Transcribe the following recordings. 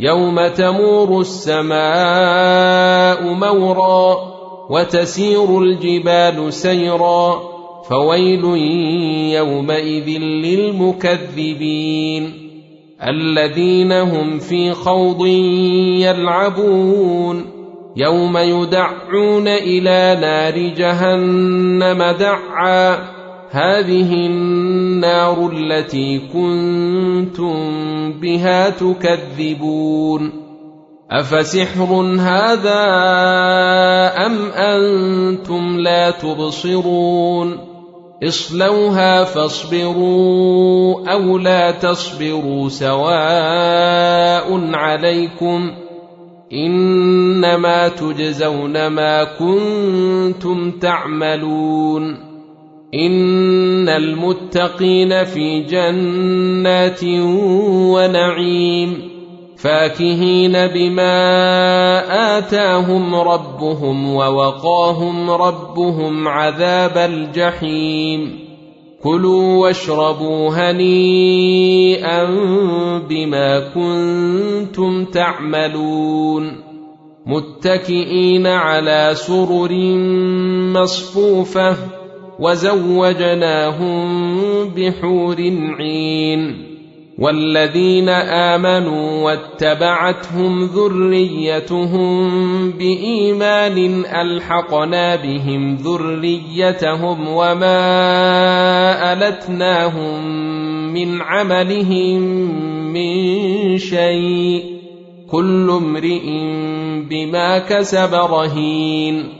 يوم تمور السماء مورا وتسير الجبال سيرا فويل يومئذ للمكذبين الذين هم في خوض يلعبون يوم يدعون إلى نار جهنم دعا هذه النار التي كنتم بها تكذبون. أفسحر هذا أم أنتم لا تبصرون؟ اصلوها فاصبروا أو لا تصبروا سواء عليكم. إنما تجزون ما كنتم تعملون. إن المتقين في جنات ونعيم فاكهين بما آتاهم ربهم ووقاهم ربهم عذاب الجحيم كلوا واشربوا هنيئا بما كنتم تعملون متكئين على سرر مصفوفة وزوجناهم بحور عين والذين آمنوا واتبعتهم ذريتهم بإيمان ألحقنا بهم ذريتهم وما ألتناهم من عملهم من شيء كل امرئ بما كسب رهين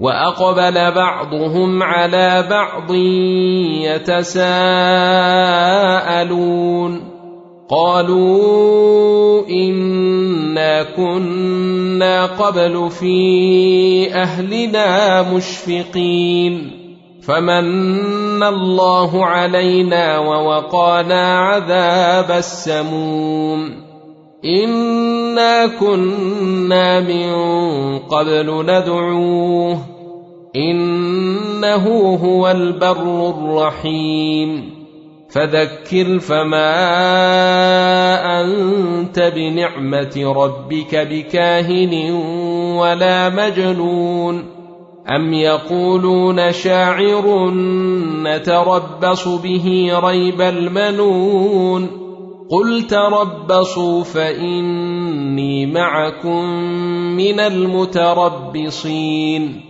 وأقبل بعضهم على بعض يتساءلون. قالوا إنا كنا قبل في أهلنا مشفقين. فمن الله علينا ووقانا عذاب السموم. إنا كنا من قبل ندعوه. إنه هو البر الرحيم. فذكر فما أنت بنعمة ربك بكاهن ولا مجنون. أم يقولون شاعر نتربص به ريب المنون. قل تربصوا فإني معكم من المتربصين.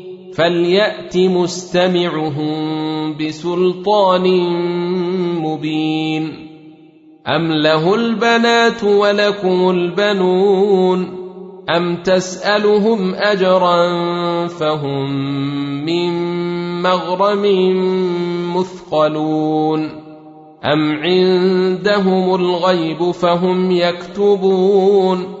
فليات مستمعهم بسلطان مبين ام له البنات ولكم البنون ام تسالهم اجرا فهم من مغرم مثقلون أم عندهم الغيب فهم يكتبون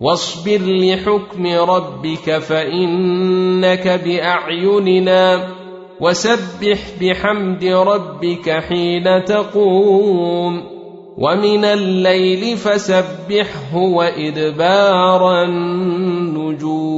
واصبر لحكم ربك فإنك بأعيننا وسبح بحمد ربك حين تقوم ومن الليل فسبحه وإدبار النجوم